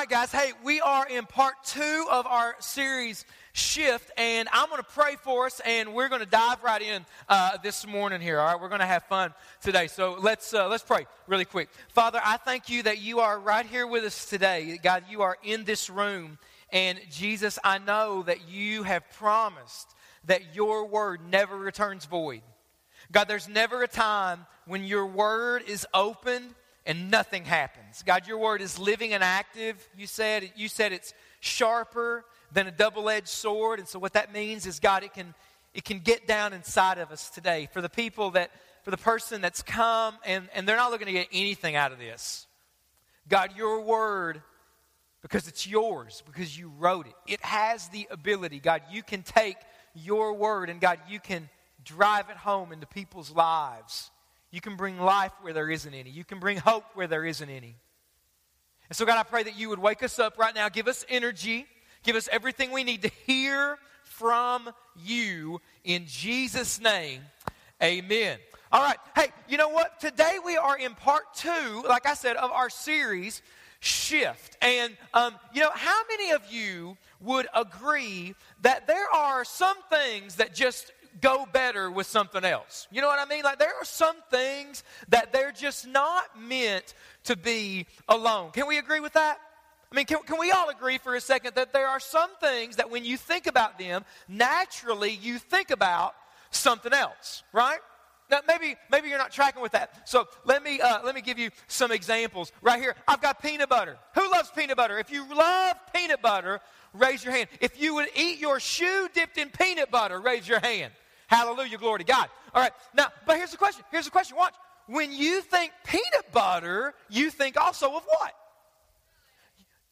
right, guys. Hey, we are in part two of our series Shift, and I'm going to pray for us, and we're going to dive right in uh, this morning here. All right, we're going to have fun today. So let's uh, let's pray really quick. Father, I thank you that you are right here with us today. God, you are in this room, and Jesus, I know that you have promised that your word never returns void. God, there's never a time when your word is opened and nothing happens. God, your word is living and active. You said, you said it's sharper than a double-edged sword. And so what that means is, God, it can, it can get down inside of us today. For the people that, for the person that's come and, and they're not looking to get anything out of this. God, your word, because it's yours, because you wrote it, it has the ability. God, you can take your word and God, you can drive it home into people's lives. You can bring life where there isn't any. You can bring hope where there isn't any. And so, God, I pray that you would wake us up right now, give us energy, give us everything we need to hear from you in Jesus' name. Amen. All right. Hey, you know what? Today we are in part two, like I said, of our series, Shift. And, um, you know, how many of you would agree that there are some things that just go better with something else. You know what I mean? Like there are some things that they're just not meant to be alone. Can we agree with that? I mean, can, can we all agree for a second that there are some things that when you think about them, naturally you think about something else, right? Now, maybe, maybe you're not tracking with that. So let me, uh, let me give you some examples. Right here, I've got peanut butter. Who loves peanut butter? If you love peanut butter, raise your hand. If you would eat your shoe dipped in peanut butter, raise your hand. Hallelujah, glory to God. All right, now, but here's the question. Here's the question. Watch. When you think peanut butter, you think also of what?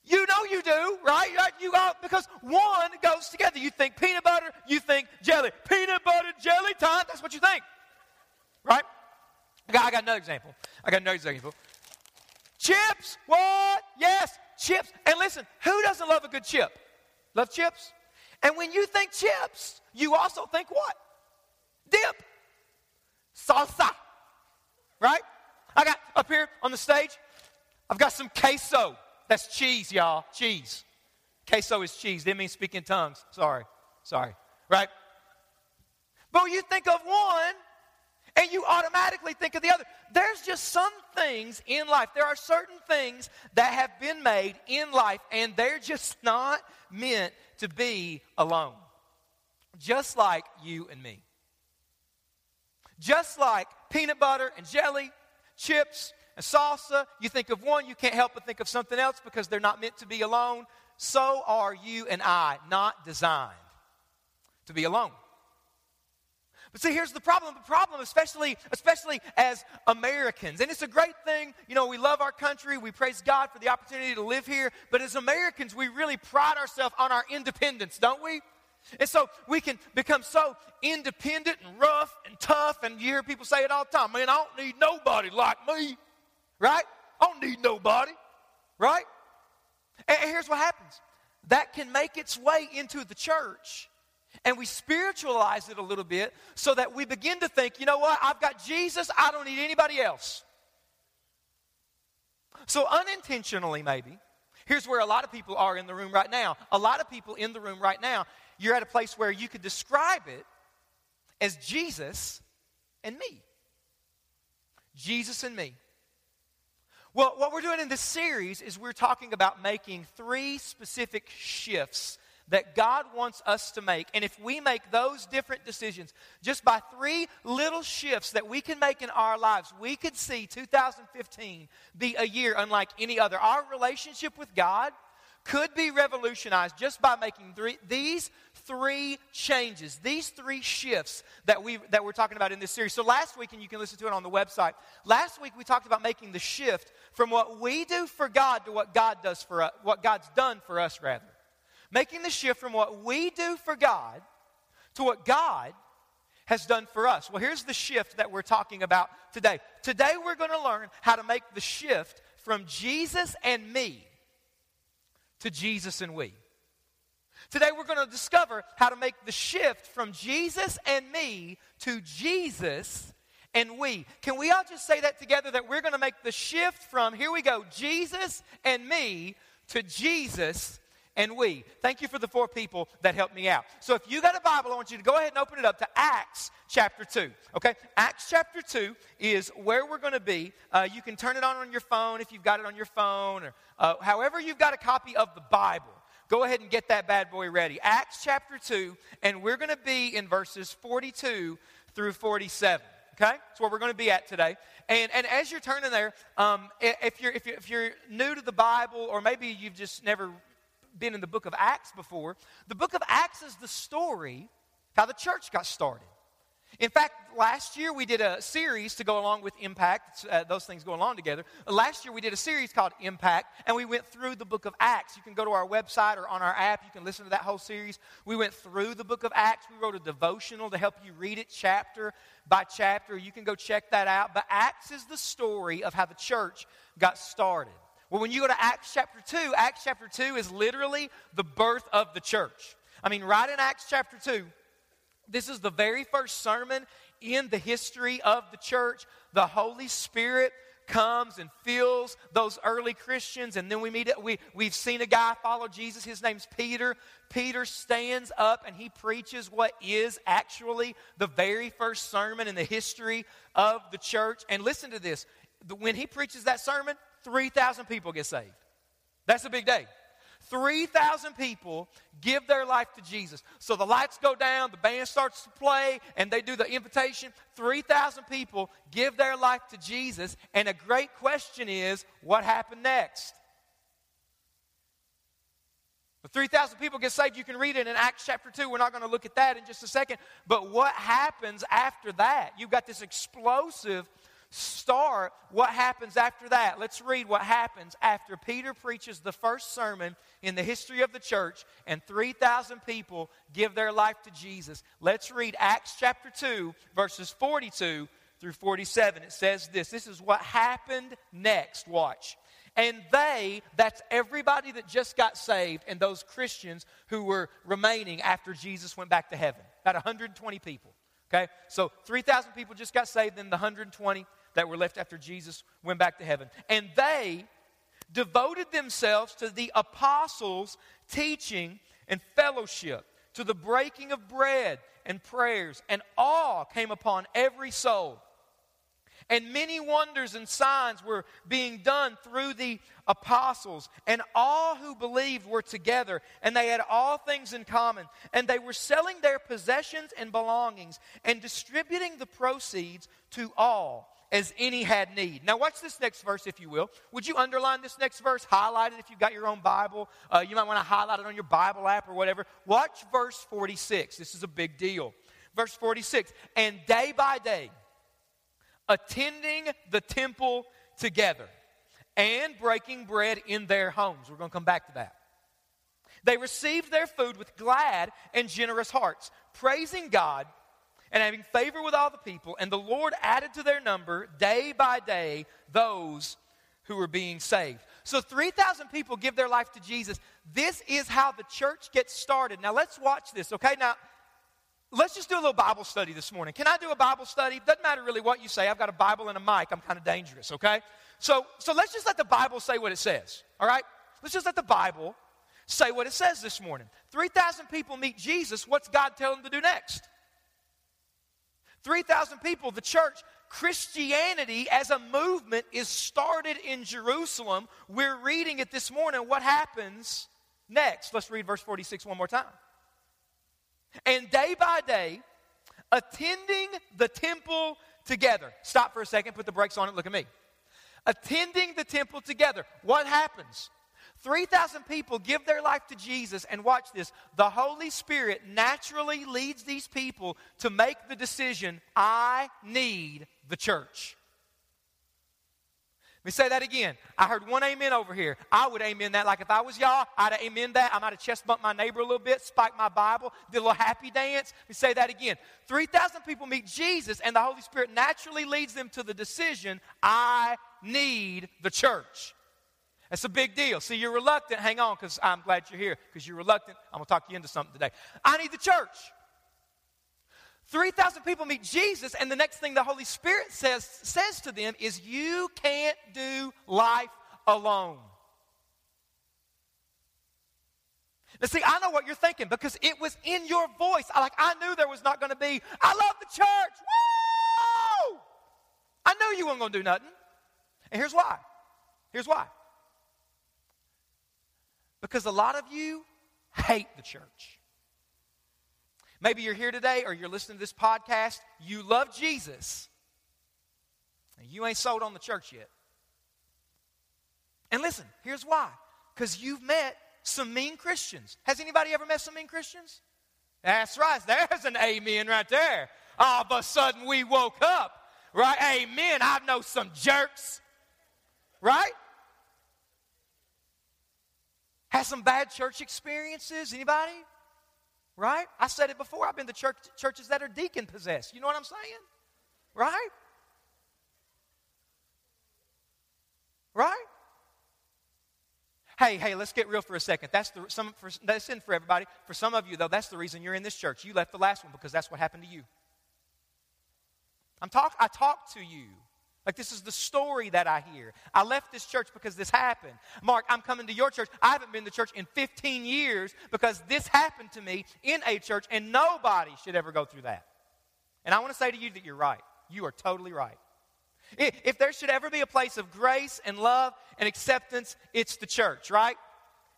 You know you do, right? You all, because one goes together. You think peanut butter, you think jelly. Peanut butter, jelly time, that's what you think. Right? I got, I got another example. I got another example. Chips, what? Yes, chips. And listen, who doesn't love a good chip? Love chips? And when you think chips, you also think what? Dip, salsa. Right? I got up here on the stage, I've got some queso. That's cheese, y'all. Cheese. Queso is cheese. Didn't mean speak in tongues. Sorry. Sorry. Right? But you think of one and you automatically think of the other. There's just some things in life. There are certain things that have been made in life and they're just not meant to be alone. Just like you and me. Just like peanut butter and jelly, chips and salsa, you think of one, you can't help but think of something else because they're not meant to be alone. So are you and I, not designed to be alone. But see, here's the problem. The problem, especially, especially as Americans, and it's a great thing. You know, we love our country. We praise God for the opportunity to live here. But as Americans, we really pride ourselves on our independence, don't we? And so we can become so independent and rough and tough, and you hear people say it all the time man, I don't need nobody like me, right? I don't need nobody, right? And here's what happens that can make its way into the church. And we spiritualize it a little bit so that we begin to think, you know what? I've got Jesus. I don't need anybody else. So, unintentionally, maybe, here's where a lot of people are in the room right now. A lot of people in the room right now you're at a place where you could describe it as Jesus and me. Jesus and me. Well, what we're doing in this series is we're talking about making three specific shifts that God wants us to make. And if we make those different decisions, just by three little shifts that we can make in our lives, we could see 2015 be a year unlike any other. Our relationship with God could be revolutionized just by making three, these three changes, these three shifts that, we, that we're talking about in this series. So last week, and you can listen to it on the website, last week we talked about making the shift from what we do for God to what God does for us, what God's done for us, rather. Making the shift from what we do for God to what God has done for us. Well, here's the shift that we're talking about today. Today we're going to learn how to make the shift from Jesus and me to Jesus and we. Today we're going to discover how to make the shift from Jesus and me to Jesus and we. Can we all just say that together that we're going to make the shift from, here we go, Jesus and me to Jesus and we. Thank you for the four people that helped me out. So if you got a Bible, I want you to go ahead and open it up to Acts chapter 2. Okay? Acts chapter 2 is where we're going to be. Uh, you can turn it on on your phone if you've got it on your phone, or uh, however you've got a copy of the Bible. Go ahead and get that bad boy ready. Acts chapter 2, and we're going to be in verses 42 through 47. Okay? That's where we're going to be at today. And, and as you're turning there, um, if, you're, if, you're, if you're new to the Bible, or maybe you've just never been in the book of Acts before, the book of Acts is the story how the church got started. In fact, last year we did a series to go along with Impact. Uh, those things go along together. Last year we did a series called Impact, and we went through the book of Acts. You can go to our website or on our app. You can listen to that whole series. We went through the book of Acts. We wrote a devotional to help you read it chapter by chapter. You can go check that out. But Acts is the story of how the church got started. Well, when you go to Acts chapter 2, Acts chapter 2 is literally the birth of the church. I mean, right in Acts chapter 2, this is the very first sermon in the history of the church. The Holy Spirit comes and fills those early Christians, and then we meet it. We, we've seen a guy follow Jesus. His name's Peter. Peter stands up and he preaches what is actually the very first sermon in the history of the church. And listen to this when he preaches that sermon, 3,000 people get saved. That's a big day. 3,000 people give their life to Jesus. So the lights go down, the band starts to play, and they do the invitation. 3,000 people give their life to Jesus. And a great question is what happened next? The 3,000 people get saved. You can read it in Acts chapter 2. We're not going to look at that in just a second. But what happens after that? You've got this explosive start, what happens after that? Let's read what happens after Peter preaches the first sermon in the history of the church and 3,000 people give their life to Jesus. Let's read Acts chapter 2, verses 42 through 47. It says this this is what happened next. Watch. And they, that's everybody that just got saved, and those Christians who were remaining after Jesus went back to heaven. About 120 people. Okay? So 3,000 people just got saved, then the 120 that were left after Jesus went back to heaven. And they devoted themselves to the apostles' teaching and fellowship, to the breaking of bread and prayers, and awe came upon every soul. And many wonders and signs were being done through the apostles. And all who believed were together, and they had all things in common. And they were selling their possessions and belongings and distributing the proceeds to all as any had need. Now, watch this next verse, if you will. Would you underline this next verse? Highlight it if you've got your own Bible. Uh, you might want to highlight it on your Bible app or whatever. Watch verse 46. This is a big deal. Verse 46 And day by day, attending the temple together and breaking bread in their homes. We're going to come back to that. They received their food with glad and generous hearts, praising God and having favor with all the people, and the Lord added to their number day by day those who were being saved. So 3,000 people give their life to Jesus. This is how the church gets started. Now let's watch this, okay? Now, let's just do a little Bible study this morning. Can I do a Bible study? Doesn't matter really what you say. I've got a Bible and a mic. I'm kind of dangerous, okay? So, so let's just let the Bible say what it says, all right? Let's just let the Bible say what it says this morning. 3,000 people meet Jesus. What's God telling them to do next? 3,000 people, the church, Christianity as a movement is started in Jerusalem. We're reading it this morning. What happens next? Let's read verse 46 one more time. And day by day, attending the temple together. Stop for a second, put the brakes on it, look at me. Attending the temple together. What happens? 3,000 people give their life to Jesus, and watch this. The Holy Spirit naturally leads these people to make the decision I need the church. Me say that again. I heard one amen over here. I would amen that. Like if I was y'all, I'd amen that. I might have chest bumped my neighbor a little bit, spiked my Bible, did a little happy dance. Let me say that again. 3,000 people meet Jesus, and the Holy Spirit naturally leads them to the decision I need the church. That's a big deal. See, you're reluctant. Hang on, because I'm glad you're here, because you're reluctant. I'm going to talk you into something today. I need the church. 3,000 people meet Jesus, and the next thing the Holy Spirit says, says to them is, You can't do life alone. Now, see, I know what you're thinking because it was in your voice. I, like, I knew there was not going to be, I love the church. Woo! I knew you weren't going to do nothing. And here's why. Here's why. Because a lot of you hate the church. Maybe you're here today or you're listening to this podcast. You love Jesus. And you ain't sold on the church yet. And listen, here's why. Because you've met some mean Christians. Has anybody ever met some mean Christians? That's right. There's an amen right there. All of a sudden we woke up. Right? Amen. I know some jerks. Right? Has some bad church experiences? Anybody? Right? I said it before. I've been to church, churches that are deacon possessed. You know what I'm saying? Right? Right? Hey, hey, let's get real for a second. That's the some for, that's in for everybody. For some of you though, that's the reason you're in this church. You left the last one because that's what happened to you. I'm talk I talk to you. Like this is the story that I hear. I left this church because this happened. Mark, I'm coming to your church. I haven't been to church in 15 years because this happened to me in a church, and nobody should ever go through that. And I want to say to you that you're right. You are totally right. If there should ever be a place of grace and love and acceptance, it's the church, right?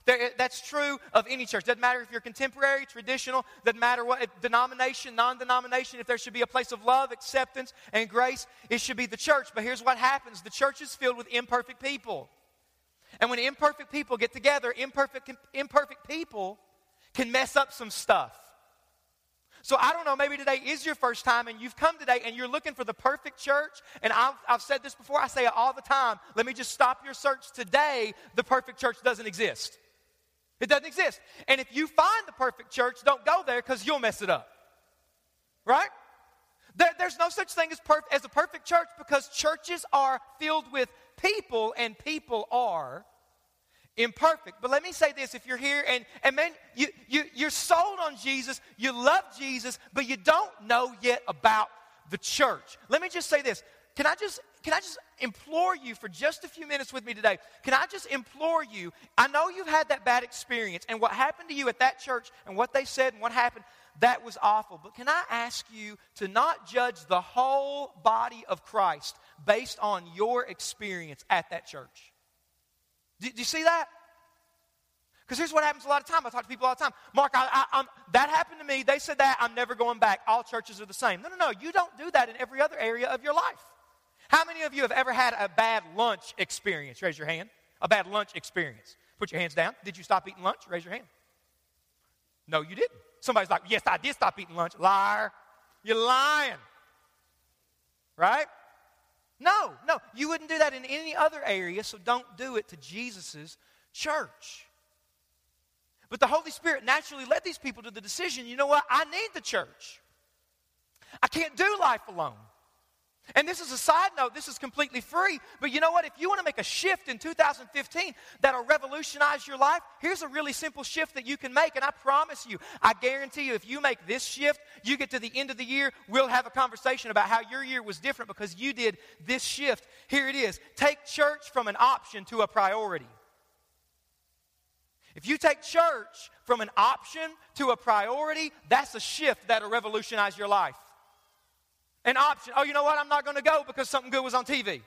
That's true of any church. Doesn't matter if you're contemporary, traditional, doesn't matter what denomination, non denomination. If there should be a place of love, acceptance, and grace, it should be the church. But here's what happens the church is filled with imperfect people. And when imperfect people get together, imperfect, imperfect people can mess up some stuff. So I don't know, maybe today is your first time and you've come today and you're looking for the perfect church. And I've, I've said this before, I say it all the time. Let me just stop your search today. The perfect church doesn't exist. It doesn't exist. And if you find the perfect church, don't go there because you'll mess it up. Right? There, there's no such thing as, perf- as a perfect church because churches are filled with people and people are imperfect. But let me say this if you're here and, and man, you, you, you're sold on Jesus, you love Jesus, but you don't know yet about the church. Let me just say this. Can I just can I just implore you for just a few minutes with me today? Can I just implore you? I know you've had that bad experience, and what happened to you at that church and what they said and what happened, that was awful. But can I ask you to not judge the whole body of Christ based on your experience at that church? Do, do you see that? Because here's what happens a lot of time. I talk to people all the time. Mark, I, I, that happened to me. They said that. I'm never going back. All churches are the same. No, no, no. You don't do that in every other area of your life. How many of you have ever had a bad lunch experience? Raise your hand. A bad lunch experience. Put your hands down. Did you stop eating lunch? Raise your hand. No, you didn't. Somebody's like, Yes, I did stop eating lunch. Liar. You're lying. Right? No, no, you wouldn't do that in any other area, so don't do it to Jesus' church. But the Holy Spirit naturally led these people to the decision you know what? I need the church. I can't do life alone. And this is a side note, this is completely free. But you know what? If you want to make a shift in 2015 that'll revolutionize your life, here's a really simple shift that you can make. And I promise you, I guarantee you, if you make this shift, you get to the end of the year, we'll have a conversation about how your year was different because you did this shift. Here it is take church from an option to a priority. If you take church from an option to a priority, that's a shift that'll revolutionize your life. An option. Oh, you know what? I'm not going to go because something good was on TV.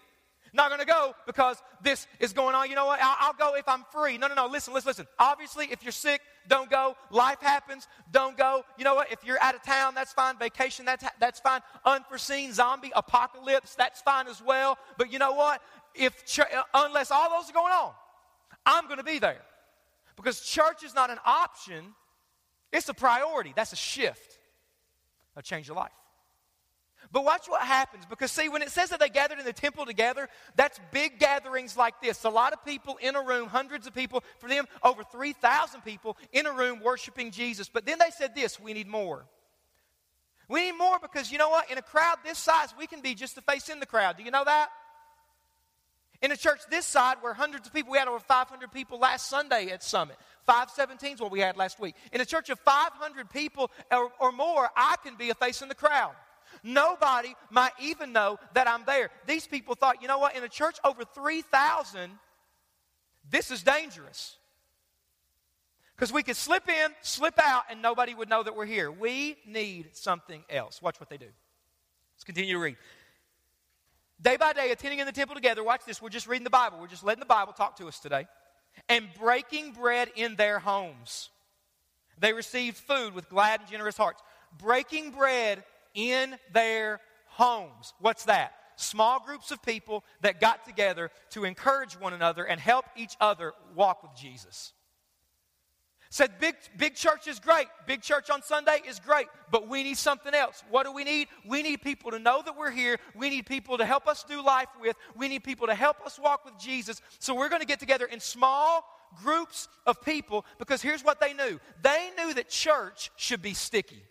Not going to go because this is going on. You know what? I'll, I'll, go if I'm free. No, no, no. Listen, listen, listen. Obviously, if you're sick, don't go. Life happens, don't go. You know what? If you're out of town, that's fine. Vacation, that's, that's fine. Unforeseen zombie apocalypse, that's fine as well. But you know what? If ch- uh, unless all those are going on, I'm going to be there because church is not an option; it's a priority. That's a shift. That'll change your life. But watch what happens because, see, when it says that they gathered in the temple together, that's big gatherings like this. A lot of people in a room, hundreds of people, for them, over 3,000 people in a room worshiping Jesus. But then they said this we need more. We need more because, you know what? In a crowd this size, we can be just the face in the crowd. Do you know that? In a church this side, where hundreds of people, we had over 500 people last Sunday at Summit. 517 is what we had last week. In a church of 500 people or, or more, I can be a face in the crowd. Nobody might even know that I'm there. These people thought, you know what, in a church over 3,000, this is dangerous. Because we could slip in, slip out, and nobody would know that we're here. We need something else. Watch what they do. Let's continue to read. Day by day, attending in the temple together, watch this. We're just reading the Bible. We're just letting the Bible talk to us today. And breaking bread in their homes. They received food with glad and generous hearts. Breaking bread in their homes. What's that? Small groups of people that got together to encourage one another and help each other walk with Jesus. Said big, big church is great. Big church on Sunday is great, but we need something else. What do we need? We need people to know that we're here. We need people to help us do life with. We need people to help us walk with Jesus. So we're going to get together in small groups of people because here's what they knew they knew that church should be sticky.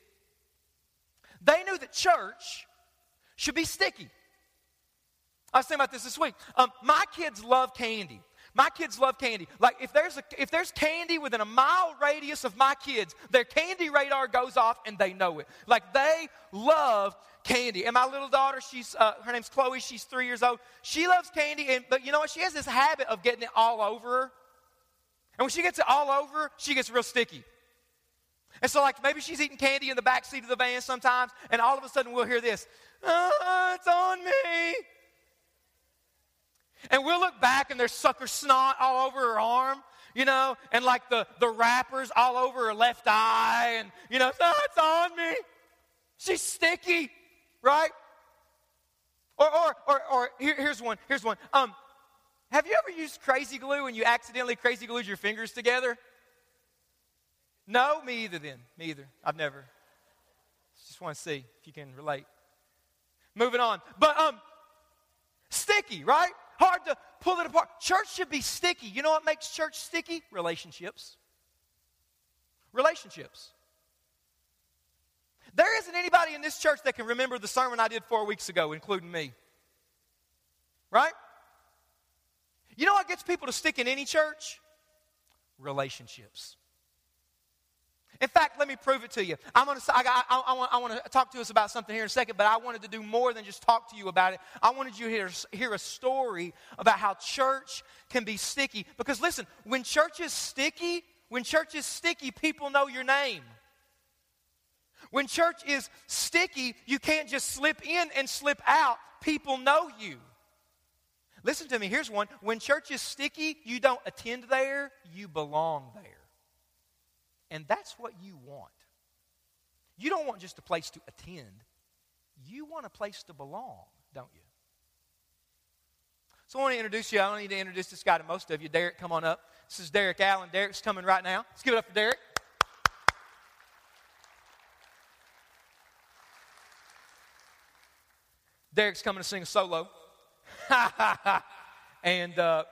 They knew that church should be sticky. I was thinking about this this week. Um, my kids love candy. My kids love candy. Like if there's a, if there's candy within a mile radius of my kids, their candy radar goes off and they know it. Like they love candy. And my little daughter, she's uh, her name's Chloe. She's three years old. She loves candy, and but you know what? She has this habit of getting it all over her. And when she gets it all over, she gets real sticky. And so, like, maybe she's eating candy in the back seat of the van sometimes, and all of a sudden we'll hear this, oh, it's on me. And we'll look back and there's sucker snot all over her arm, you know, and like the, the wrappers all over her left eye, and, you know, oh, it's on me. She's sticky, right? Or, or, or, or here, here's one, here's one. Um, have you ever used crazy glue and you accidentally crazy glued your fingers together? No, me either then. Me either. I've never. Just want to see if you can relate. Moving on. But um sticky, right? hard to pull it apart. Church should be sticky. You know what makes church sticky? Relationships. Relationships. There isn't anybody in this church that can remember the sermon I did four weeks ago, including me. Right? You know what gets people to stick in any church? Relationships. In fact, let me prove it to you. I'm gonna, I, I, I, want, I want to talk to us about something here in a second, but I wanted to do more than just talk to you about it. I wanted you to hear, hear a story about how church can be sticky. Because listen, when church is sticky, when church is sticky, people know your name. When church is sticky, you can't just slip in and slip out. People know you. Listen to me, here's one. When church is sticky, you don't attend there, you belong there. And that's what you want. You don't want just a place to attend, you want a place to belong, don't you? So I want to introduce you. I don't need to introduce this guy to most of you. Derek, come on up. This is Derek Allen. Derek's coming right now. Let's give it up for Derek. Derek's coming to sing a solo. and uh,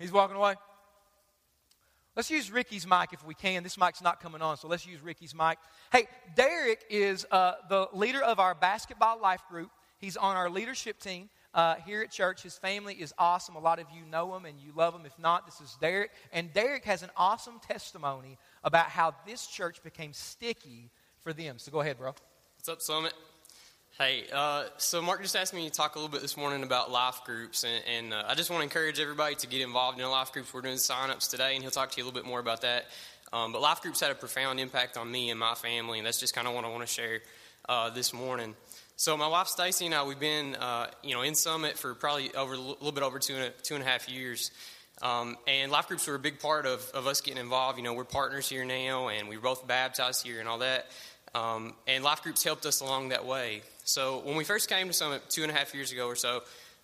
he's walking away. Let's use Ricky's mic if we can. This mic's not coming on, so let's use Ricky's mic. Hey, Derek is uh, the leader of our basketball life group. He's on our leadership team uh, here at church. His family is awesome. A lot of you know him and you love him. If not, this is Derek. And Derek has an awesome testimony about how this church became sticky for them. So go ahead, bro. What's up, Summit? Hey, uh, so Mark just asked me to talk a little bit this morning about life groups, and, and uh, I just want to encourage everybody to get involved in life groups. We're doing sign-ups today, and he'll talk to you a little bit more about that. Um, but life groups had a profound impact on me and my family, and that's just kind of what I want to share uh, this morning. So my wife Stacy and I, we've been, uh, you know, in Summit for probably over a little bit over two and a, two and a half years. Um, and life groups were a big part of, of us getting involved. You know, we're partners here now, and we are both baptized here and all that. Um, and life groups helped us along that way. So when we first came to Summit two and a half years ago or so,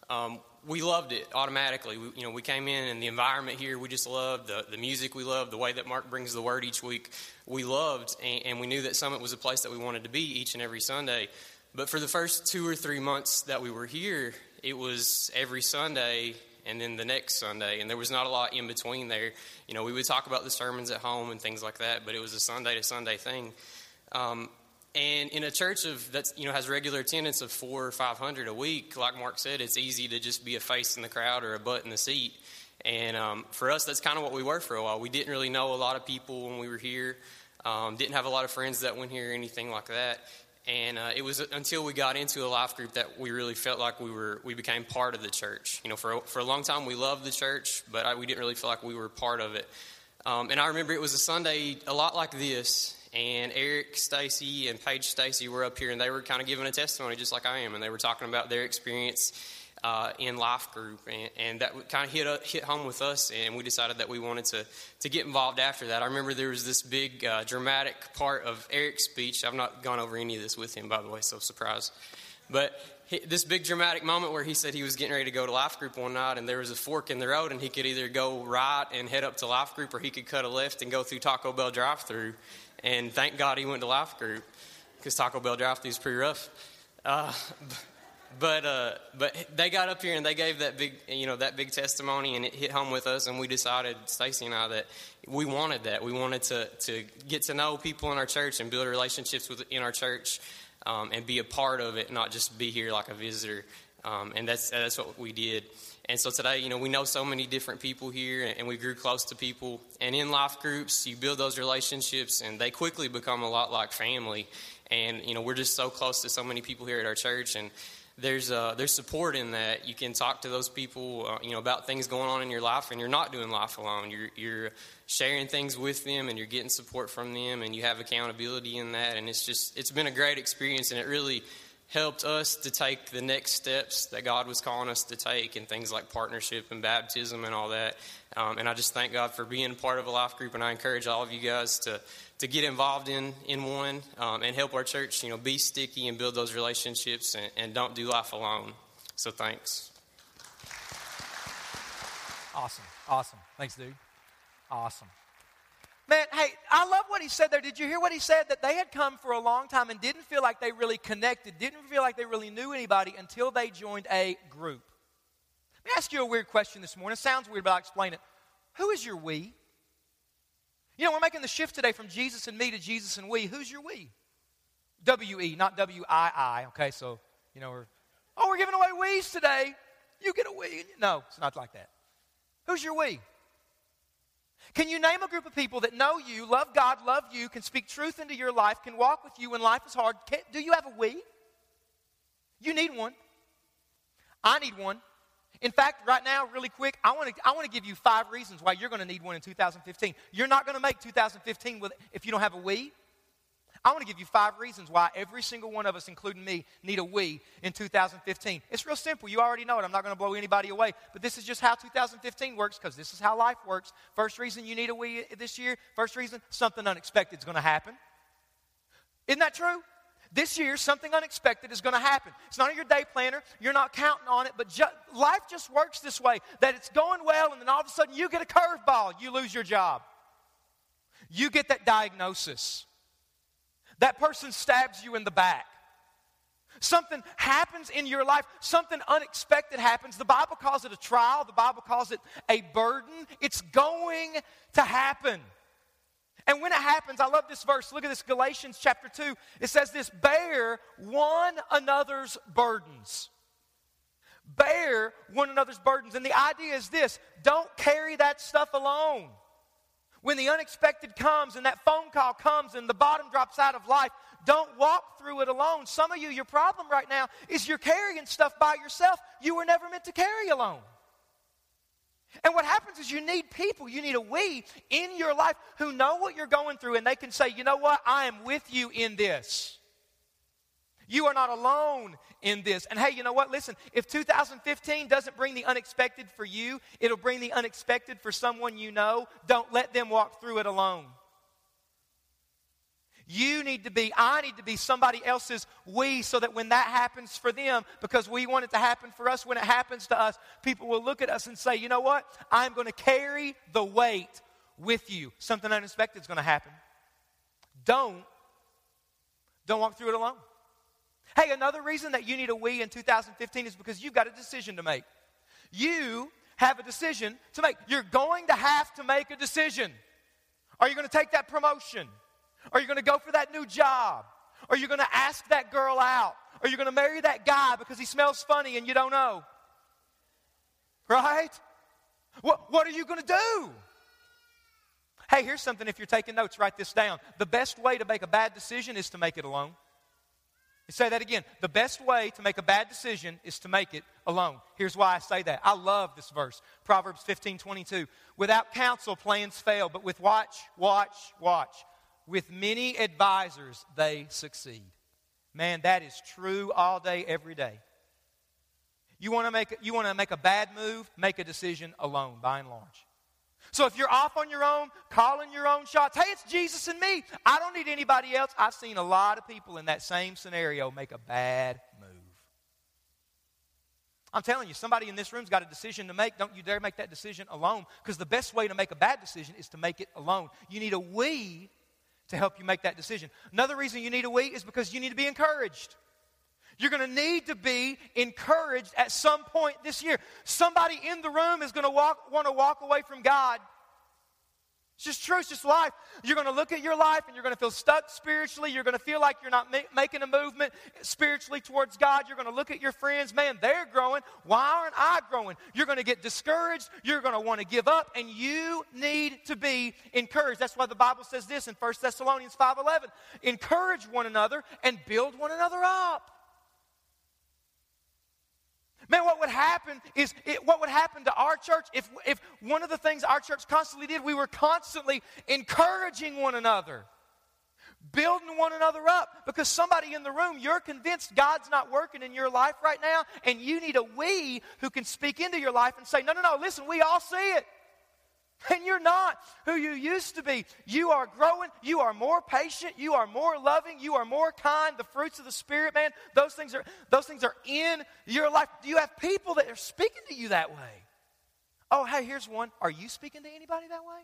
um, we loved it automatically. We, you know, we came in and the environment here we just loved the the music. We loved the way that Mark brings the word each week. We loved, and, and we knew that Summit was a place that we wanted to be each and every Sunday. But for the first two or three months that we were here, it was every Sunday and then the next Sunday, and there was not a lot in between there. You know, we would talk about the sermons at home and things like that, but it was a Sunday to Sunday thing. Um, and in a church of that you know has regular attendance of four or five hundred a week, like Mark said, it's easy to just be a face in the crowd or a butt in the seat. And um, for us, that's kind of what we were for a while. We didn't really know a lot of people when we were here. Um, didn't have a lot of friends that went here or anything like that. And uh, it was until we got into a life group that we really felt like we were we became part of the church. You know, for for a long time we loved the church, but I, we didn't really feel like we were part of it. Um, and I remember it was a Sunday a lot like this, and Eric Stacy and Paige Stacy were up here, and they were kind of giving a testimony just like I am, and they were talking about their experience uh, in life group, and, and that kind of hit uh, hit home with us, and we decided that we wanted to to get involved after that. I remember there was this big uh, dramatic part of Eric's speech. I've not gone over any of this with him, by the way, so surprise. But this big dramatic moment where he said he was getting ready to go to life group one night, and there was a fork in the road, and he could either go right and head up to life group, or he could cut a left and go through Taco Bell drive-through. And thank God he went to life group because Taco Bell drive-through is pretty rough. Uh, but uh, but they got up here and they gave that big you know that big testimony and it hit home with us and we decided Stacy and I that we wanted that. We wanted to to get to know people in our church and build relationships with in our church um, and be a part of it not just be here like a visitor. Um, and that's that's what we did and so today you know we know so many different people here and we grew close to people and in life groups you build those relationships and they quickly become a lot like family and you know we're just so close to so many people here at our church and there's uh, there's support in that. You can talk to those people, uh, you know, about things going on in your life, and you're not doing life alone. You're you're sharing things with them, and you're getting support from them, and you have accountability in that. And it's just it's been a great experience, and it really helped us to take the next steps that God was calling us to take, and things like partnership and baptism and all that. Um, and I just thank God for being part of a life group, and I encourage all of you guys to to get involved in in one um, and help our church, you know, be sticky and build those relationships, and, and don't do life alone. So thanks. Awesome, awesome. Thanks, dude. Awesome. Man, hey, I love what he said there. Did you hear what he said? That they had come for a long time and didn't feel like they really connected, didn't feel like they really knew anybody until they joined a group. Let me ask you a weird question this morning. It sounds weird, but I'll explain it. Who is your we? You know, we're making the shift today from Jesus and me to Jesus and we. Who's your we? W E, not W I I. Okay, so, you know, we're, oh, we're giving away we's today. You get a we. No, it's not like that. Who's your we? Can you name a group of people that know you, love God, love you, can speak truth into your life, can walk with you when life is hard? Can, do you have a we? You need one. I need one. In fact, right now, really quick, I want to I give you five reasons why you're going to need one in 2015. You're not going to make 2015 with if you don't have a we. I want to give you five reasons why every single one of us, including me, need a we in 2015. It's real simple. You already know it. I'm not going to blow anybody away. But this is just how 2015 works because this is how life works. First reason you need a we this year, first reason, something unexpected is going to happen. Isn't that true? This year, something unexpected is going to happen. It's not on your day planner. You're not counting on it, but ju- life just works this way that it's going well, and then all of a sudden you get a curveball. You lose your job. You get that diagnosis. That person stabs you in the back. Something happens in your life, something unexpected happens. The Bible calls it a trial, the Bible calls it a burden. It's going to happen. And when it happens, I love this verse. Look at this Galatians chapter 2. It says this bear one another's burdens. Bear one another's burdens. And the idea is this don't carry that stuff alone. When the unexpected comes and that phone call comes and the bottom drops out of life, don't walk through it alone. Some of you, your problem right now is you're carrying stuff by yourself you were never meant to carry alone. And what happens is you need people, you need a we in your life who know what you're going through and they can say, you know what, I am with you in this. You are not alone in this. And hey, you know what? Listen, if 2015 doesn't bring the unexpected for you, it'll bring the unexpected for someone you know. Don't let them walk through it alone. You need to be, I need to be somebody else's we so that when that happens for them, because we want it to happen for us, when it happens to us, people will look at us and say, you know what? I'm going to carry the weight with you. Something unexpected is going to happen. Don't, don't walk through it alone. Hey, another reason that you need a we in 2015 is because you've got a decision to make. You have a decision to make. You're going to have to make a decision. Are you going to take that promotion? Are you going to go for that new job? Are you going to ask that girl out? Are you going to marry that guy because he smells funny and you don't know? Right? What, what are you going to do? Hey, here's something if you're taking notes, write this down. The best way to make a bad decision is to make it alone. Say that again. The best way to make a bad decision is to make it alone. Here's why I say that. I love this verse. Proverbs 15 22. Without counsel, plans fail, but with watch, watch, watch. With many advisors, they succeed. Man, that is true all day, every day. You want to make, you want to make a bad move? Make a decision alone, by and large. So if you're off on your own, calling your own shots, hey, it's Jesus and me. I don't need anybody else. I've seen a lot of people in that same scenario make a bad move. I'm telling you, somebody in this room's got a decision to make. Don't you dare make that decision alone because the best way to make a bad decision is to make it alone. You need a we to help you make that decision. Another reason you need a we is because you need to be encouraged. You're going to need to be encouraged at some point this year. Somebody in the room is going to walk, want to walk away from God. It's just true. It's just life. You're going to look at your life and you're going to feel stuck spiritually. You're going to feel like you're not ma- making a movement spiritually towards God. You're going to look at your friends. Man, they're growing. Why aren't I growing? You're going to get discouraged. You're going to want to give up. And you need to be encouraged. That's why the Bible says this in 1 Thessalonians 5.11. Encourage one another and build one another up. Man, what would happen is it, what would happen to our church if, if one of the things our church constantly did, we were constantly encouraging one another, building one another up. Because somebody in the room, you're convinced God's not working in your life right now, and you need a we who can speak into your life and say, No, no, no, listen, we all see it. And you're not who you used to be. You are growing. You are more patient. You are more loving. You are more kind. The fruits of the Spirit, man, those things are, those things are in your life. You have people that are speaking to you that way? Oh, hey, here's one. Are you speaking to anybody that way?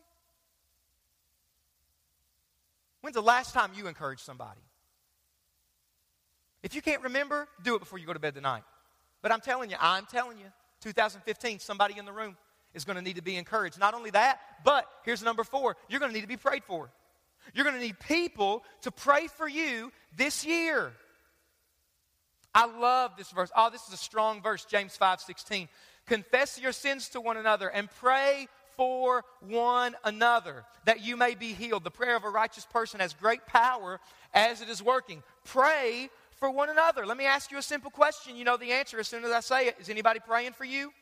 When's the last time you encouraged somebody? If you can't remember, do it before you go to bed tonight. But I'm telling you, I'm telling you, 2015, somebody in the room is going to need to be encouraged. Not only that, but here's number four you're going to need to be prayed for. You're going to need people to pray for you this year. I love this verse. Oh, this is a strong verse, James 5 16. Confess your sins to one another and pray for one another that you may be healed. The prayer of a righteous person has great power as it is working. Pray for one another. Let me ask you a simple question. You know the answer as soon as I say it. Is anybody praying for you?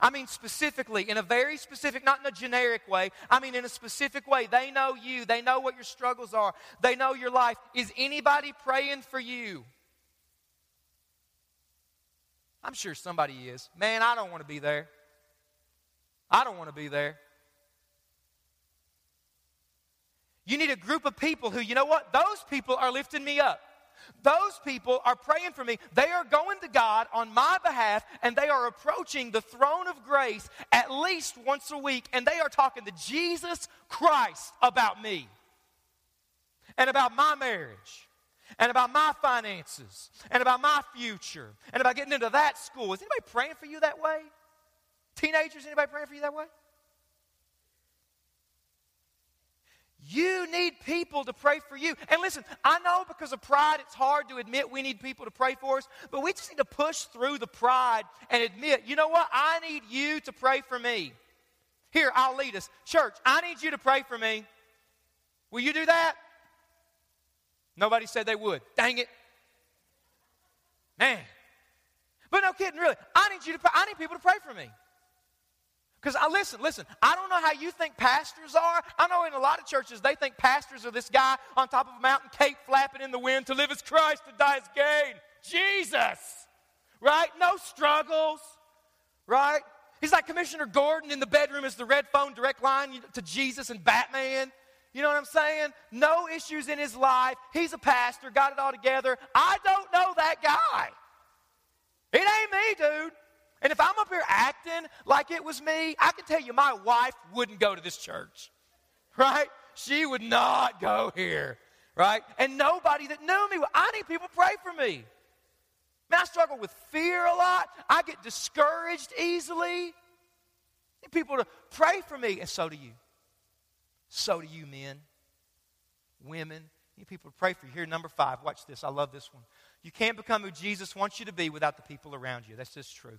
I mean, specifically, in a very specific, not in a generic way. I mean, in a specific way. They know you. They know what your struggles are. They know your life. Is anybody praying for you? I'm sure somebody is. Man, I don't want to be there. I don't want to be there. You need a group of people who, you know what? Those people are lifting me up. Those people are praying for me. They are going to God on my behalf and they are approaching the throne of grace at least once a week and they are talking to Jesus Christ about me and about my marriage and about my finances and about my future and about getting into that school. Is anybody praying for you that way? Teenagers, anybody praying for you that way? You need people to pray for you. And listen, I know because of pride, it's hard to admit we need people to pray for us, but we just need to push through the pride and admit, you know what? I need you to pray for me. Here, I'll lead us. Church, I need you to pray for me. Will you do that? Nobody said they would. Dang it. Man. But no kidding, really. I need you to. I need people to pray for me. Because I listen, listen, I don't know how you think pastors are. I know in a lot of churches they think pastors are this guy on top of a mountain, cape flapping in the wind, to live as Christ, to die as gain. Jesus! Right? No struggles. Right? He's like Commissioner Gordon in the bedroom as the red phone direct line to Jesus and Batman. You know what I'm saying? No issues in his life. He's a pastor, got it all together. I don't know that guy. It ain't me, dude. And if I'm up here acting like it was me, I can tell you my wife wouldn't go to this church, right? She would not go here, right? And nobody that knew me, I need people to pray for me. Man, I struggle with fear a lot. I get discouraged easily. I need people to pray for me, and so do you. So do you, men, women. You need people to pray for you. Here, number five. Watch this. I love this one. You can't become who Jesus wants you to be without the people around you. That's just true.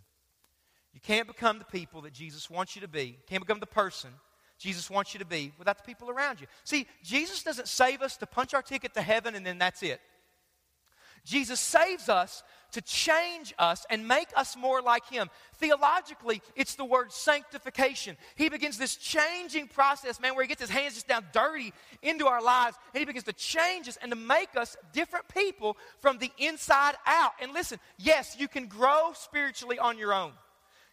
You can't become the people that Jesus wants you to be. You can't become the person Jesus wants you to be without the people around you. See, Jesus doesn't save us to punch our ticket to heaven and then that's it. Jesus saves us to change us and make us more like Him. Theologically, it's the word sanctification. He begins this changing process, man, where He gets His hands just down dirty into our lives and He begins to change us and to make us different people from the inside out. And listen, yes, you can grow spiritually on your own.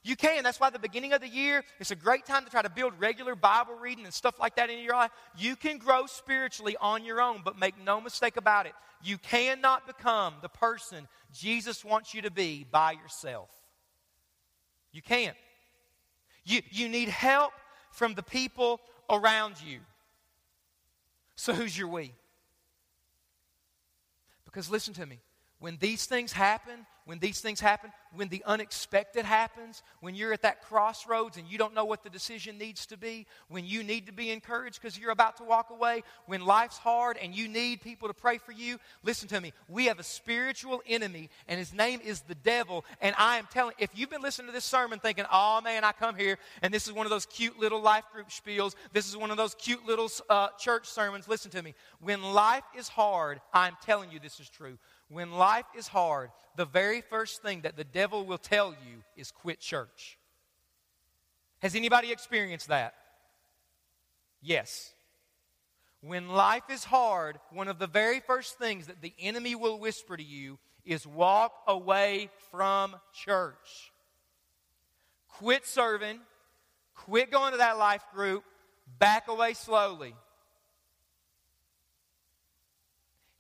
You can. That's why the beginning of the year, it's a great time to try to build regular Bible reading and stuff like that in your life. You can grow spiritually on your own, but make no mistake about it. You cannot become the person Jesus wants you to be by yourself. You can't. You, you need help from the people around you. So, who's your we? Because listen to me. When these things happen, when these things happen, when the unexpected happens, when you're at that crossroads and you don't know what the decision needs to be, when you need to be encouraged because you're about to walk away, when life's hard and you need people to pray for you, listen to me. We have a spiritual enemy and his name is the devil. And I am telling, if you've been listening to this sermon thinking, oh man, I come here and this is one of those cute little life group spiels, this is one of those cute little uh, church sermons, listen to me. When life is hard, I'm telling you this is true. When life is hard, the very first thing that the devil will tell you is quit church. Has anybody experienced that? Yes. When life is hard, one of the very first things that the enemy will whisper to you is walk away from church. Quit serving, quit going to that life group, back away slowly.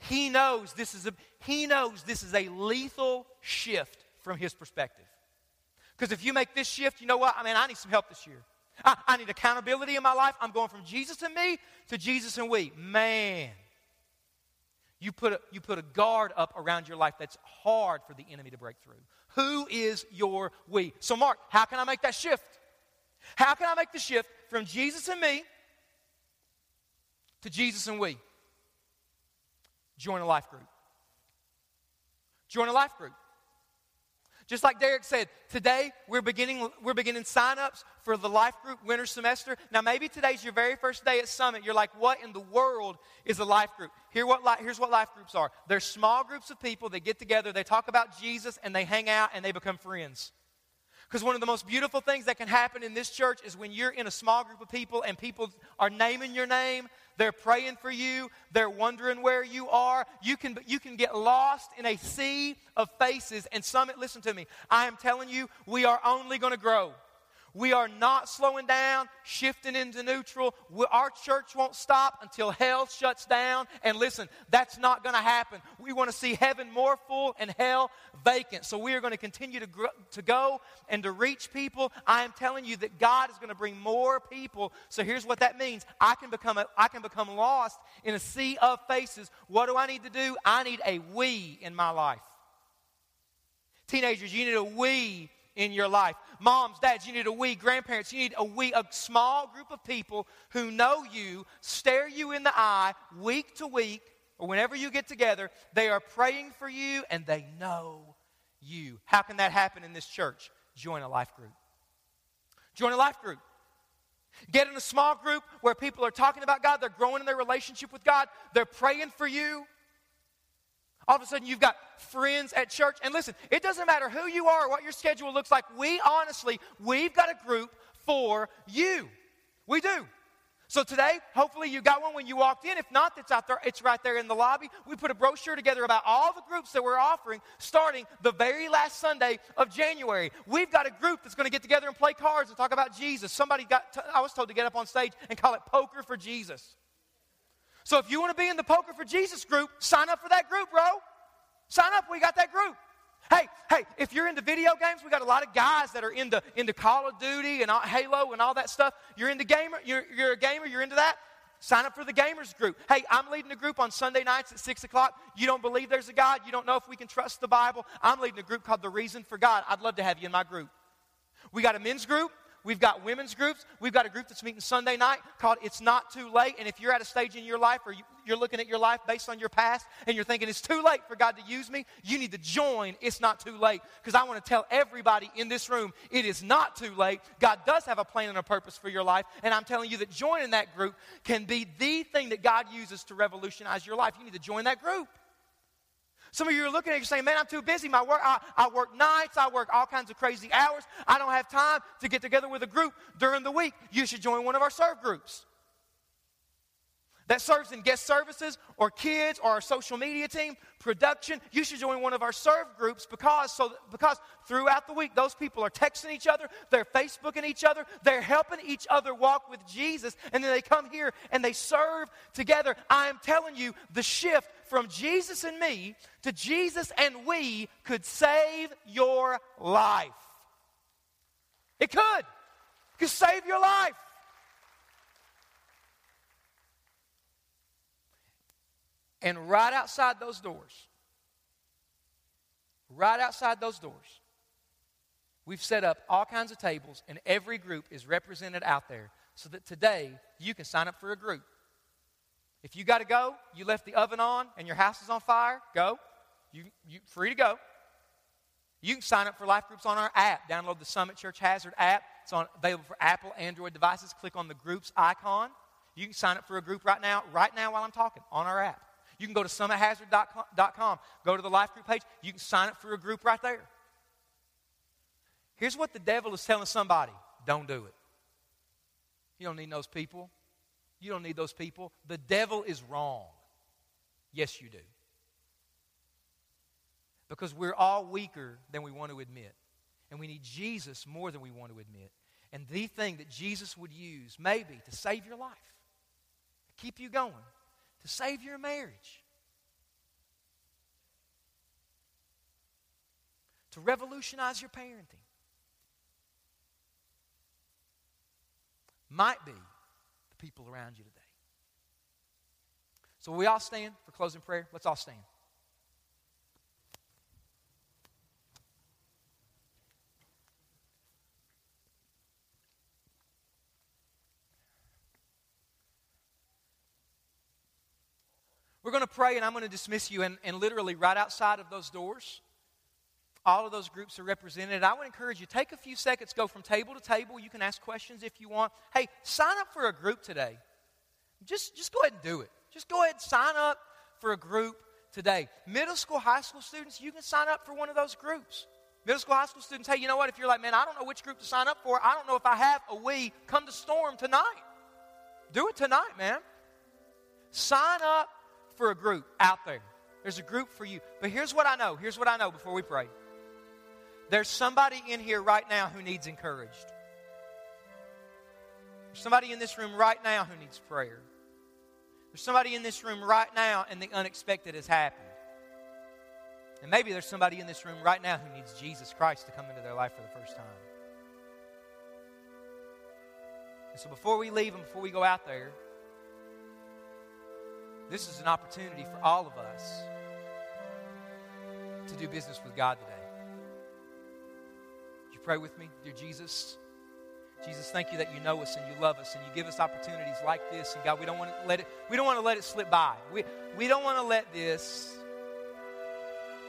He knows this is a he knows this is a lethal shift from his perspective. Because if you make this shift, you know what? I mean, I need some help this year. I, I need accountability in my life. I'm going from Jesus and me to Jesus and we. Man, you put, a, you put a guard up around your life that's hard for the enemy to break through. Who is your we? So, Mark, how can I make that shift? How can I make the shift from Jesus and me to Jesus and we? Join a life group. Join a life group. Just like Derek said, today we're beginning, we're beginning sign-ups for the life group winter semester. Now, maybe today's your very first day at Summit. You're like, what in the world is a life group? Here what here's what life groups are. They're small groups of people that get together, they talk about Jesus, and they hang out and they become friends. Because one of the most beautiful things that can happen in this church is when you're in a small group of people and people are naming your name, they're praying for you, they're wondering where you are. You can, you can get lost in a sea of faces. And Summit, listen to me. I am telling you, we are only going to grow. We are not slowing down, shifting into neutral. We, our church won't stop until hell shuts down. And listen, that's not going to happen. We want to see heaven more full and hell vacant. So we are going to continue to, to go and to reach people. I am telling you that God is going to bring more people. So here's what that means I can become, a, I can become lost in a sea of faces. What do I need to do? I need a we in my life. Teenagers, you need a we in your life. Moms, dads, you need a we. Grandparents, you need a we, a small group of people who know you, stare you in the eye week to week, or whenever you get together. They are praying for you and they know you. How can that happen in this church? Join a life group. Join a life group. Get in a small group where people are talking about God, they're growing in their relationship with God, they're praying for you. All of a sudden, you've got friends at church. And listen, it doesn't matter who you are or what your schedule looks like. We honestly, we've got a group for you. We do. So today, hopefully you got one when you walked in. If not, it's out there. It's right there in the lobby. We put a brochure together about all the groups that we're offering starting the very last Sunday of January. We've got a group that's going to get together and play cards and talk about Jesus. Somebody got, t- I was told to get up on stage and call it Poker for Jesus. So if you want to be in the Poker for Jesus group, sign up for that group, bro. Sign up. We got that group. Hey, hey, if you're into video games, we got a lot of guys that are into, into Call of Duty and all, Halo and all that stuff. You're into gamer, you're, you're a gamer, you're into that. Sign up for the gamers group. Hey, I'm leading a group on Sunday nights at 6 o'clock. You don't believe there's a God. You don't know if we can trust the Bible. I'm leading a group called The Reason for God. I'd love to have you in my group. We got a men's group. We've got women's groups. We've got a group that's meeting Sunday night called It's Not Too Late. And if you're at a stage in your life or you, are looking at your life based on your past and you're thinking it's too late for God to use me, you need to join It's Not Too Late. Because I want to tell everybody in this room it is not too late. God does have a plan and a purpose for your life. And I'm telling you that joining that group can be the thing that God uses to revolutionize your life. You need to join that group. Some of you are looking at you saying, Man, I'm too busy. My work, I, I work nights, I work all kinds of crazy hours. I don't have time to get together with a group during the week. You should join one of our serve groups that serves in guest services or kids or our social media team, production, you should join one of our serve groups because, so, because throughout the week, those people are texting each other, they're Facebooking each other, they're helping each other walk with Jesus, and then they come here and they serve together. I am telling you, the shift from Jesus and me to Jesus and we could save your life. It could. It could save your life. And right outside those doors, right outside those doors, we've set up all kinds of tables, and every group is represented out there so that today you can sign up for a group. If you got to go, you left the oven on and your house is on fire, go. You, you free to go. You can sign up for life groups on our app. Download the Summit Church Hazard app. It's on, available for Apple, Android devices. Click on the groups icon. You can sign up for a group right now, right now while I'm talking, on our app. You can go to summithazard.com, go to the life group page. You can sign up for a group right there. Here's what the devil is telling somebody don't do it. You don't need those people. You don't need those people. The devil is wrong. Yes, you do. Because we're all weaker than we want to admit. And we need Jesus more than we want to admit. And the thing that Jesus would use, maybe, to save your life, keep you going, to save your marriage, to revolutionize your parenting. Might be people around you today. So, we all stand for closing prayer? Let's all stand. We're going to pray, and I'm going to dismiss you. And, and literally, right outside of those doors, all of those groups are represented. I would encourage you take a few seconds, go from table to table. You can ask questions if you want. Hey, sign up for a group today. Just, just go ahead and do it. Just go ahead and sign up for a group today. Middle school, high school students, you can sign up for one of those groups. Middle school, high school students, hey, you know what? If you're like, man, I don't know which group to sign up for, I don't know if I have a we, come to Storm tonight. Do it tonight, man. Sign up for a group out there. There's a group for you. But here's what I know. Here's what I know before we pray. There's somebody in here right now who needs encouraged. There's somebody in this room right now who needs prayer. There's somebody in this room right now and the unexpected has happened. And maybe there's somebody in this room right now who needs Jesus Christ to come into their life for the first time. And so before we leave and before we go out there, this is an opportunity for all of us to do business with God today. You pray with me? Dear Jesus, Jesus, thank you that you know us and you love us and you give us opportunities like this. And God, we don't want to let it, we don't want to let it slip by. We, we don't want to let this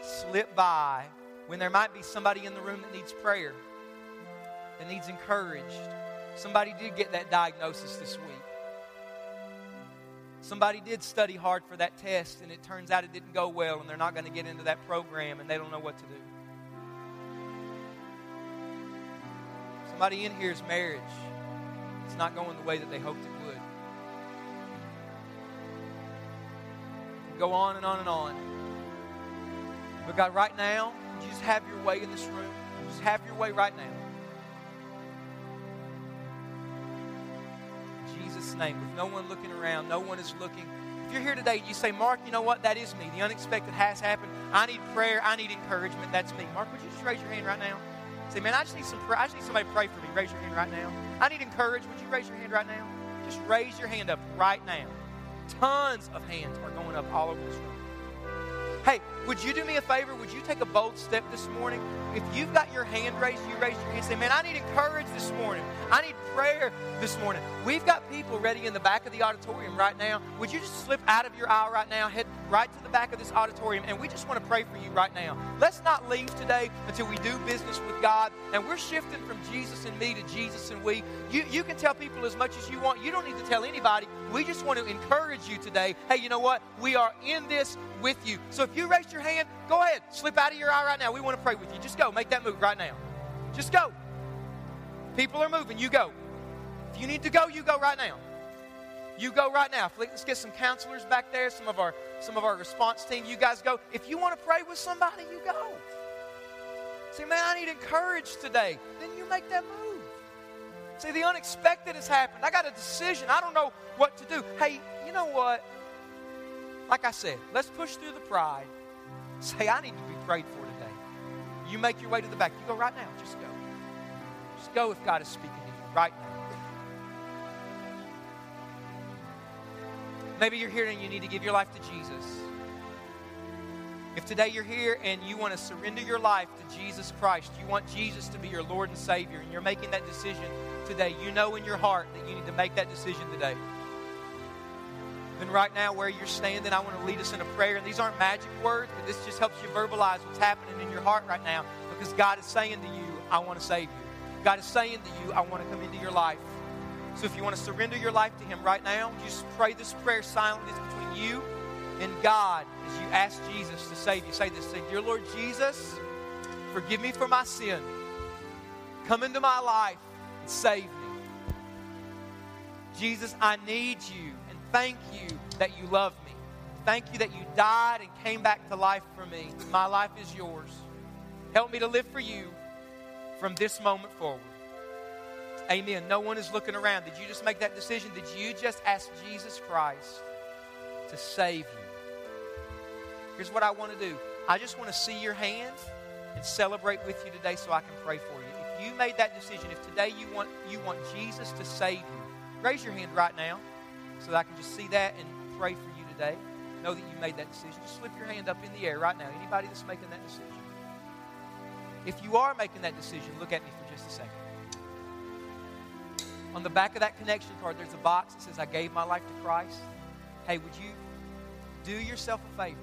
slip by when there might be somebody in the room that needs prayer, that needs encouraged. Somebody did get that diagnosis this week. Somebody did study hard for that test and it turns out it didn't go well and they're not going to get into that program and they don't know what to do. Somebody in here's marriage. It's not going the way that they hoped it would. Go on and on and on. But God, right now, you just have your way in this room. Just have your way right now. In Jesus' name with no one looking around, no one is looking. If you're here today, you say, Mark, you know what? That is me. The unexpected has happened. I need prayer. I need encouragement. That's me. Mark, would you just raise your hand right now? Say, man, I just need some prayer. I just need somebody to pray for me. Raise your hand right now. I need encouragement. Would you raise your hand right now? Just raise your hand up right now. Tons of hands are going up all over this room. Hey, would you do me a favor? Would you take a bold step this morning? If you've got your hand raised, you raise your hand. Say, man, I need encouragement this morning. I need prayer this morning. We've got people ready in the back of the auditorium right now. Would you just slip out of your aisle right now, head right to the back of this auditorium, and we just want to pray for you right now. Let's not leave today until we do business with God. And we're shifting from Jesus and me to Jesus and we. You, you can tell people as much as you want. You don't need to tell anybody. We just want to encourage you today. Hey, you know what? We are in this with you. So if you raised your hand, go ahead. Slip out of your eye right now. We want to pray with you. Just go. Make that move right now. Just go. People are moving. You go. If you need to go, you go right now. You go right now. Let's get some counselors back there, some of our some of our response team. You guys go. If you want to pray with somebody, you go. Say, man, I need encouragement today. Then you make that move. See, the unexpected has happened. I got a decision. I don't know what to do. Hey, you know what? Like I said, let's push through the pride. Say, I need to be prayed for today. You make your way to the back. You go right now. Just go. Just go if God is speaking to you right now. Maybe you're here and you need to give your life to Jesus. If today you're here and you want to surrender your life to Jesus Christ, you want Jesus to be your Lord and Savior, and you're making that decision today, you know in your heart that you need to make that decision today. Then, right now, where you're standing, I want to lead us in a prayer. And these aren't magic words, but this just helps you verbalize what's happening in your heart right now because God is saying to you, I want to save you. God is saying to you, I want to come into your life. So if you want to surrender your life to Him right now, just pray this prayer silently. Between you and God as you ask Jesus to save you. Say this Say, Dear Lord Jesus, forgive me for my sin. Come into my life and save me. Jesus, I need you, and thank you that you love me. Thank you that you died and came back to life for me. My life is yours. Help me to live for you from this moment forward. Amen. No one is looking around. Did you just make that decision? Did you just ask Jesus Christ to save you? Here's what I want to do I just want to see your hand and celebrate with you today so I can pray for you. If you made that decision, if today you want, you want Jesus to save you, raise your hand right now so that I can just see that and pray for you today. Know that you made that decision. Just slip your hand up in the air right now. Anybody that's making that decision. If you are making that decision, look at me for just a second. On the back of that connection card, there's a box that says, I gave my life to Christ. Hey, would you do yourself a favor?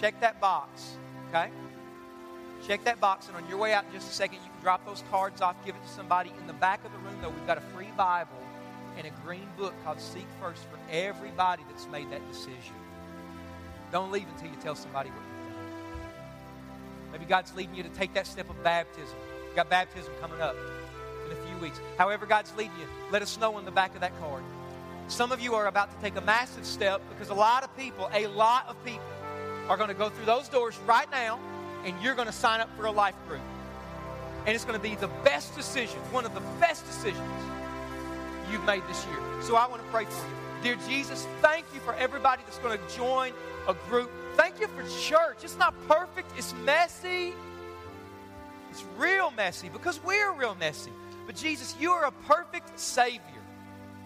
Check that box, okay? Check that box, and on your way out in just a second, you can drop those cards off, give it to somebody. In the back of the room, though, we've got a free Bible and a green book called Seek First for everybody that's made that decision. Don't leave until you tell somebody what you've done. Maybe God's leading you to take that step of baptism. You've got baptism coming up weeks. However, God's leading you, let us know on the back of that card. Some of you are about to take a massive step because a lot of people, a lot of people, are going to go through those doors right now and you're going to sign up for a life group. And it's going to be the best decision, one of the best decisions you've made this year. So I want to pray for you. Dear Jesus, thank you for everybody that's going to join a group. Thank you for church. It's not perfect, it's messy. It's real messy because we're real messy. But Jesus, you are a perfect Savior.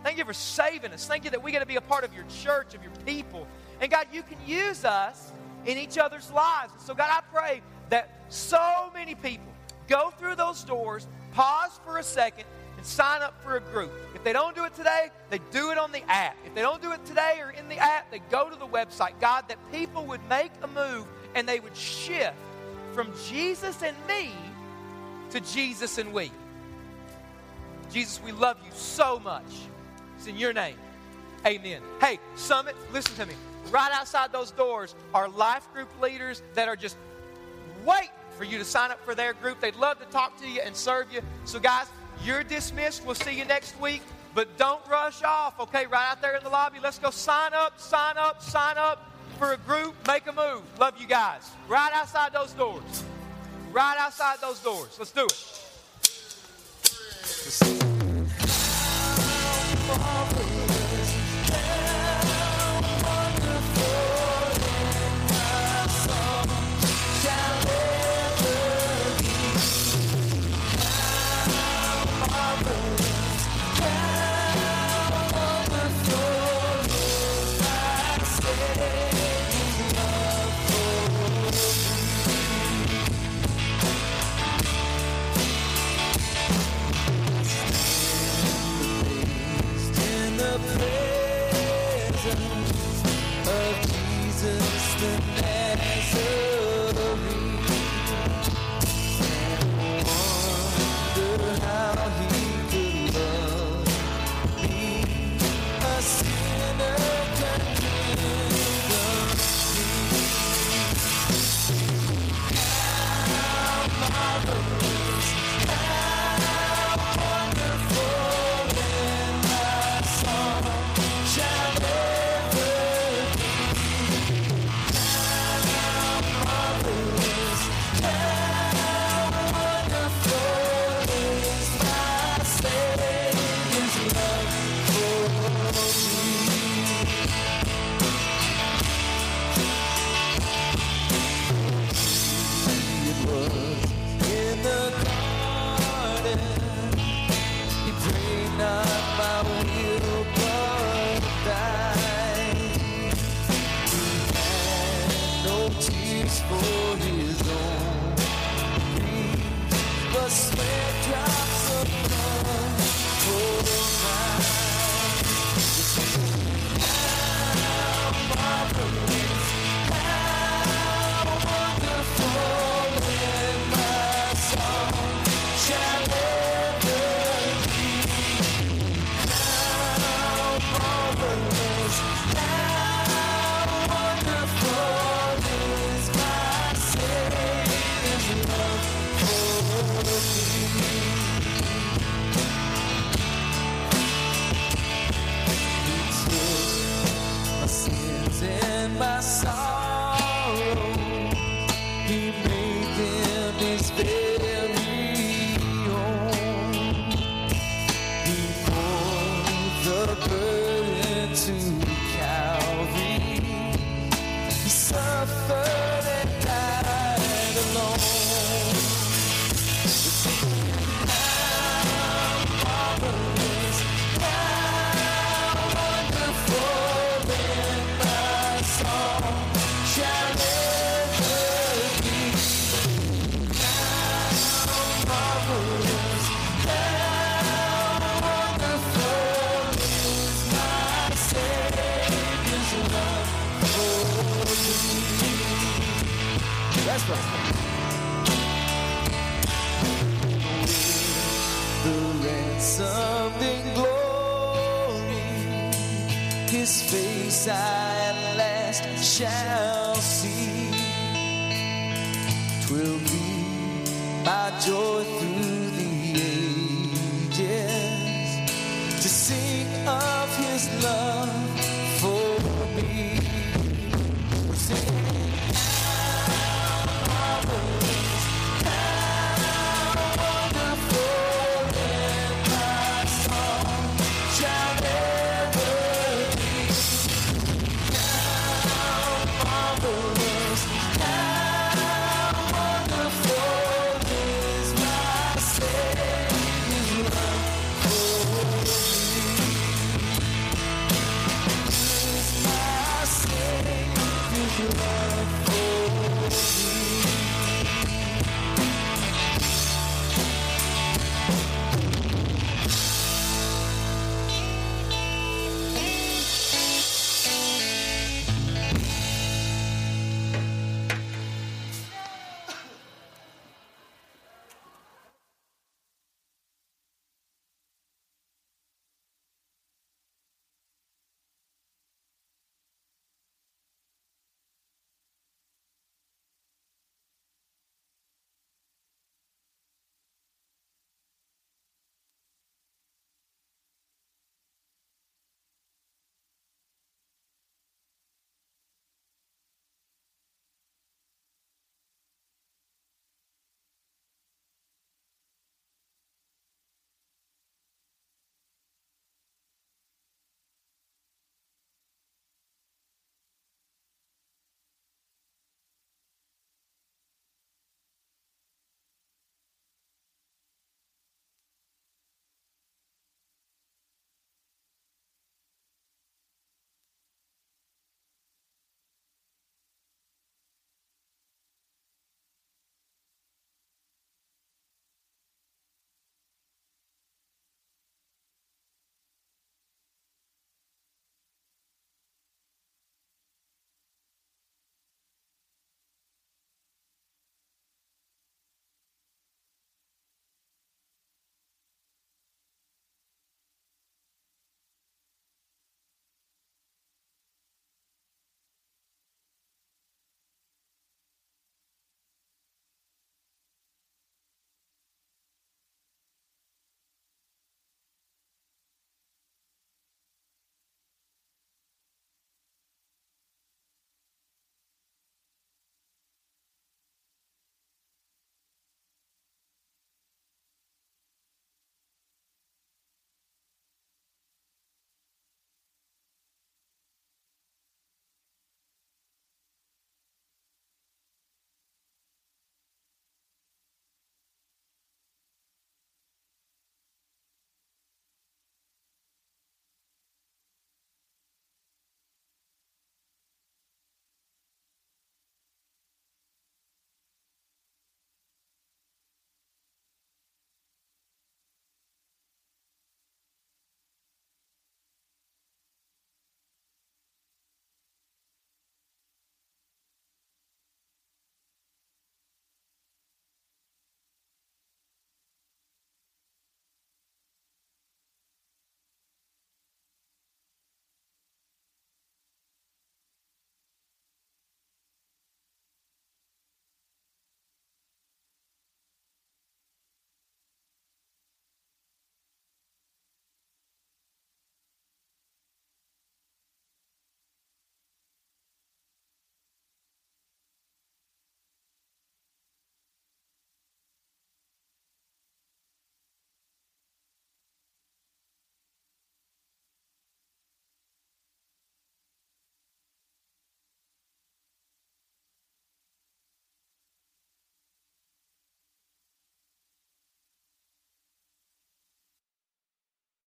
Thank you for saving us. Thank you that we get to be a part of your church, of your people. And God, you can use us in each other's lives. And so, God, I pray that so many people go through those doors, pause for a second, and sign up for a group. If they don't do it today, they do it on the app. If they don't do it today or in the app, they go to the website. God, that people would make a move and they would shift from Jesus and me to Jesus and we. Jesus, we love you so much. It's in your name. Amen. Hey, Summit, listen to me. Right outside those doors are life group leaders that are just waiting for you to sign up for their group. They'd love to talk to you and serve you. So, guys, you're dismissed. We'll see you next week. But don't rush off, okay? Right out there in the lobby. Let's go sign up, sign up, sign up for a group. Make a move. Love you guys. Right outside those doors. Right outside those doors. Let's do it for.